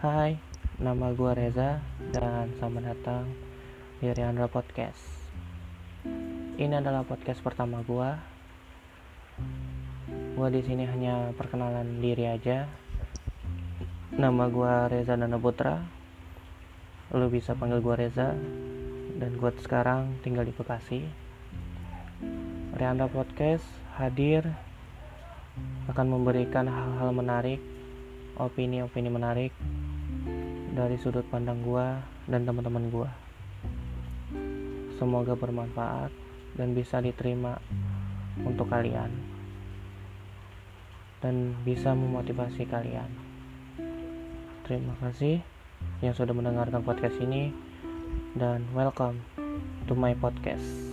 Hai, nama gue Reza dan selamat datang di Riandra Podcast. Ini adalah podcast pertama gue. Gue di sini hanya perkenalan diri aja. Nama gue Reza Dana Putra. Lo bisa panggil gue Reza. Dan gue sekarang tinggal di Bekasi. Riandra Podcast hadir akan memberikan hal-hal menarik, opini-opini menarik dari sudut pandang gua dan teman-teman gua. Semoga bermanfaat dan bisa diterima untuk kalian dan bisa memotivasi kalian. Terima kasih yang sudah mendengarkan podcast ini dan welcome to my podcast.